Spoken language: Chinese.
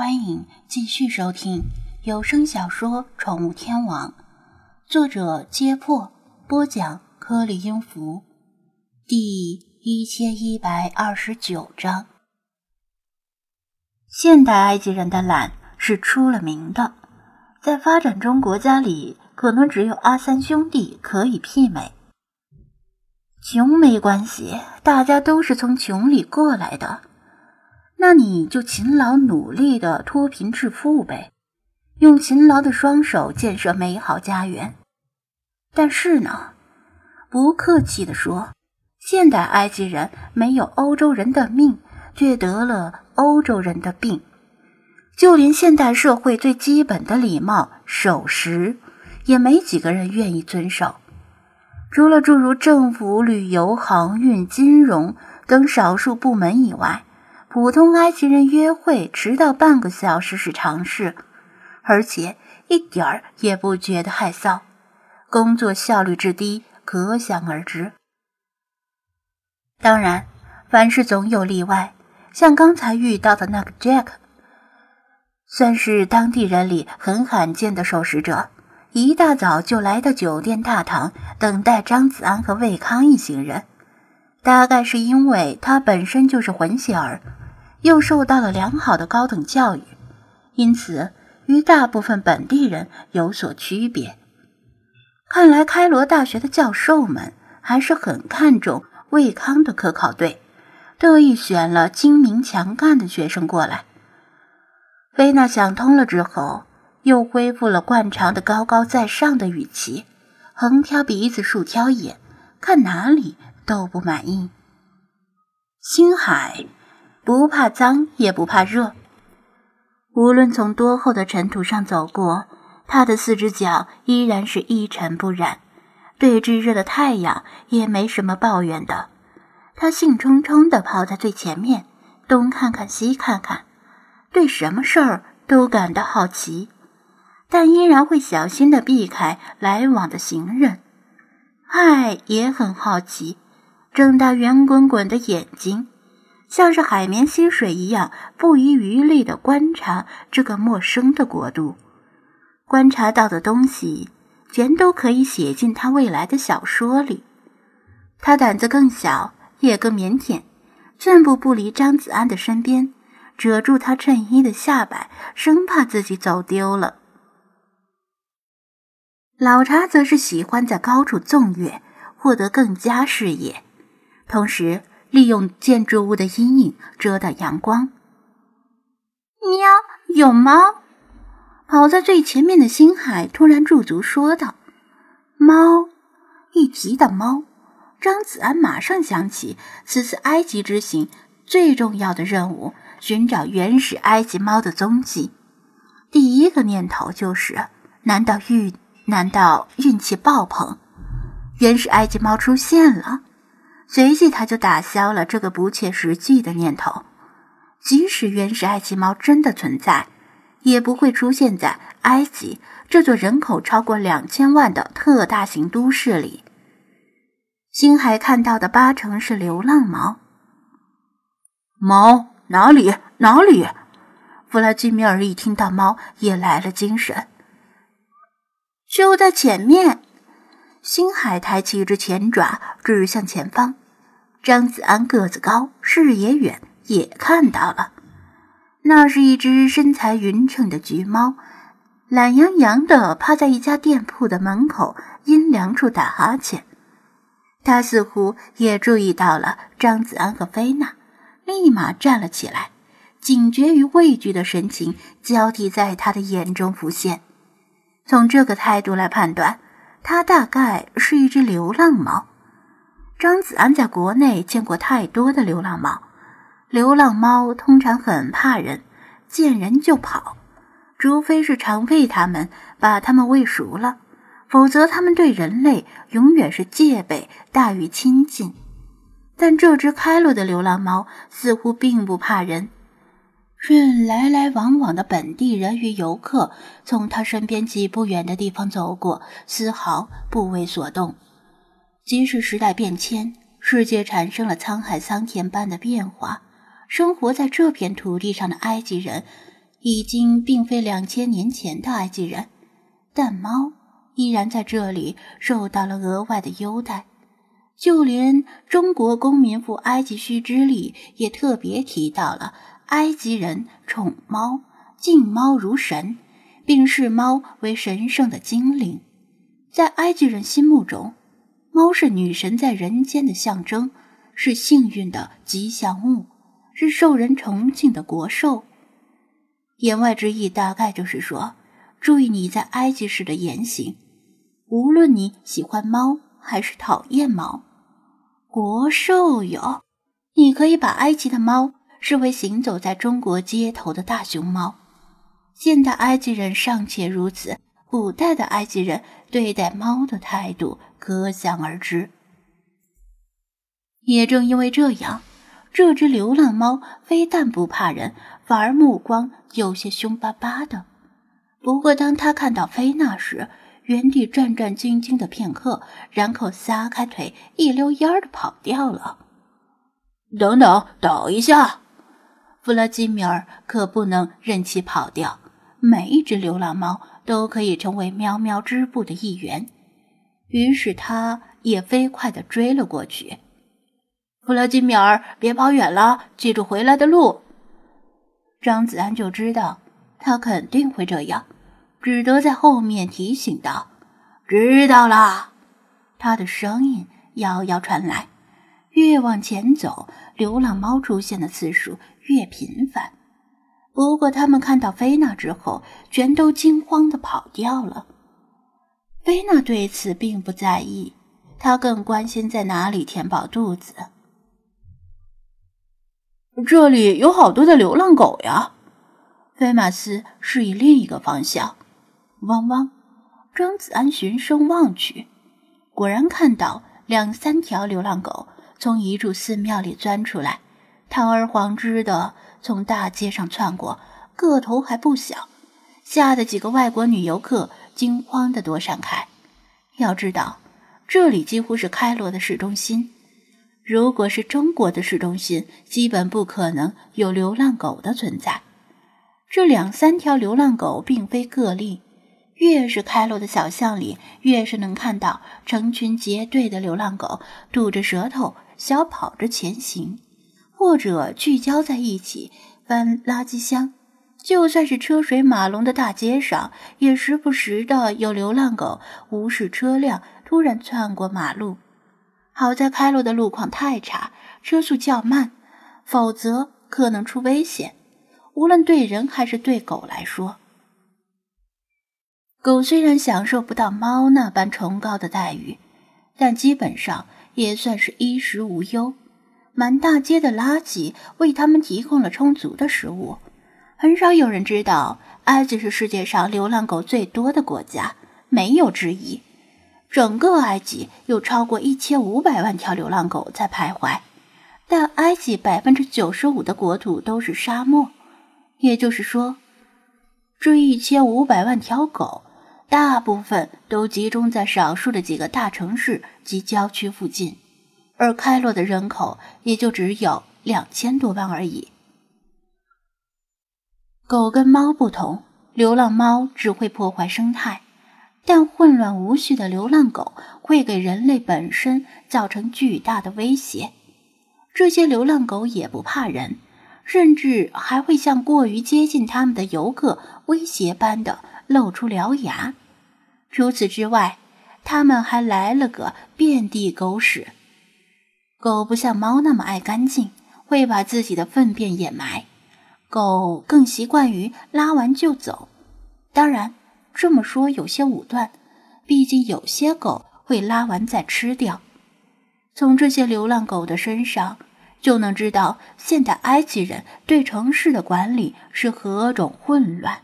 欢迎继续收听有声小说《宠物天王》，作者：揭破，播讲：颗粒音符，第一千一百二十九章。现代埃及人的懒是出了名的，在发展中国家里，可能只有阿三兄弟可以媲美。穷没关系，大家都是从穷里过来的。那你就勤劳努力的脱贫致富呗，用勤劳的双手建设美好家园。但是呢，不客气的说，现代埃及人没有欧洲人的命，却得了欧洲人的病。就连现代社会最基本的礼貌守时，也没几个人愿意遵守。除了诸如政府、旅游、航运、金融等少数部门以外。普通埃及人约会迟到半个小时是常事，而且一点儿也不觉得害臊。工作效率之低可想而知。当然，凡事总有例外，像刚才遇到的那个 Jack，算是当地人里很罕见的守时者，一大早就来到酒店大堂等待张子安和魏康一行人。大概是因为他本身就是混血儿。又受到了良好的高等教育，因此与大部分本地人有所区别。看来开罗大学的教授们还是很看重卫康的科考队，特意选了精明强干的学生过来。菲娜想通了之后，又恢复了惯常的高高在上的语气，横挑鼻子竖挑眼，看哪里都不满意。星海。不怕脏，也不怕热。无论从多厚的尘土上走过，他的四只脚依然是一尘不染。对炙热的太阳也没什么抱怨的。他兴冲冲地跑在最前面，东看看西看看，对什么事儿都感到好奇，但依然会小心地避开来往的行人。爱也很好奇，睁大圆滚滚的眼睛。像是海绵吸水一样，不遗余力地观察这个陌生的国度，观察到的东西全都可以写进他未来的小说里。他胆子更小，也更腼腆，寸步不离张子安的身边，遮住他衬衣的下摆，生怕自己走丢了。老查则是喜欢在高处纵跃，获得更佳视野，同时。利用建筑物的阴影遮挡阳光。喵，有猫！跑在最前面的星海突然驻足说道：“猫！”一提到猫，张子安马上想起此次埃及之行最重要的任务——寻找原始埃及猫的踪迹。第一个念头就是：难道运？难道运气爆棚？原始埃及猫出现了？随即，他就打消了这个不切实际的念头。即使原始埃及猫真的存在，也不会出现在埃及这座人口超过两千万的特大型都市里。星海看到的八成是流浪猫。猫哪里哪里？弗拉基米尔一听到猫，也来了精神。就在前面。星海抬起一只前爪，指向前方。张子安个子高，视野远，也看到了，那是一只身材匀称的橘猫，懒洋洋地趴在一家店铺的门口阴凉处打哈欠。他似乎也注意到了张子安和菲娜，立马站了起来，警觉与畏惧的神情交替在他的眼中浮现。从这个态度来判断，它大概是一只流浪猫。张子安在国内见过太多的流浪猫，流浪猫通常很怕人，见人就跑，除非是常喂它们，把它们喂熟了，否则它们对人类永远是戒备大于亲近。但这只开路的流浪猫似乎并不怕人，任来来往往的本地人与游客从它身边几步远的地方走过，丝毫不为所动。即使时代变迁，世界产生了沧海桑田般的变化，生活在这片土地上的埃及人，已经并非两千年前的埃及人，但猫依然在这里受到了额外的优待。就连中国公民赴埃及须知里也特别提到了埃及人宠猫，敬猫如神，并视猫为神圣的精灵。在埃及人心目中，猫是女神在人间的象征，是幸运的吉祥物，是受人崇敬的国兽。言外之意大概就是说，注意你在埃及时的言行，无论你喜欢猫还是讨厌猫。国兽哟，你可以把埃及的猫视为行走在中国街头的大熊猫。现代埃及人尚且如此，古代的埃及人对待猫的态度可想而知。也正因为这样，这只流浪猫非但不怕人，反而目光有些凶巴巴的。不过，当他看到菲娜时，原地战战兢兢的片刻，然后撒开腿，一溜烟儿的跑掉了。等等，等一下！弗拉基米尔可不能任其跑掉。每一只流浪猫都可以成为喵喵织布的一员。于是，他也飞快的追了过去。弗拉基米尔，别跑远了，记住回来的路。张子安就知道，他肯定会这样。只得在后面提醒道：“知道了。”他的声音遥遥传来。越往前走，流浪猫出现的次数越频繁。不过，他们看到菲娜之后，全都惊慌的跑掉了。菲娜对此并不在意，她更关心在哪里填饱肚子。这里有好多的流浪狗呀！菲马斯示意另一个方向。汪汪！张子安循声望去，果然看到两三条流浪狗从一处寺庙里钻出来，堂而皇之的从大街上窜过，个头还不小，吓得几个外国女游客惊慌的躲闪开。要知道，这里几乎是开罗的市中心，如果是中国的市中心，基本不可能有流浪狗的存在。这两三条流浪狗并非个例。越是开罗的小巷里，越是能看到成群结队的流浪狗吐着舌头，小跑着前行，或者聚焦在一起翻垃圾箱。就算是车水马龙的大街上，也时不时的有流浪狗无视车辆，突然窜过马路。好在开罗的路况太差，车速较慢，否则可能出危险。无论对人还是对狗来说。狗虽然享受不到猫那般崇高的待遇，但基本上也算是衣食无忧。满大街的垃圾为他们提供了充足的食物。很少有人知道，埃及是世界上流浪狗最多的国家，没有之一。整个埃及有超过一千五百万条流浪狗在徘徊，但埃及百分之九十五的国土都是沙漠，也就是说，这一千五百万条狗。大部分都集中在少数的几个大城市及郊区附近，而开罗的人口也就只有两千多万而已。狗跟猫不同，流浪猫只会破坏生态，但混乱无序的流浪狗会给人类本身造成巨大的威胁。这些流浪狗也不怕人，甚至还会向过于接近他们的游客威胁般的露出獠牙。除此之外，他们还来了个遍地狗屎。狗不像猫那么爱干净，会把自己的粪便掩埋。狗更习惯于拉完就走。当然，这么说有些武断，毕竟有些狗会拉完再吃掉。从这些流浪狗的身上，就能知道现代埃及人对城市的管理是何种混乱。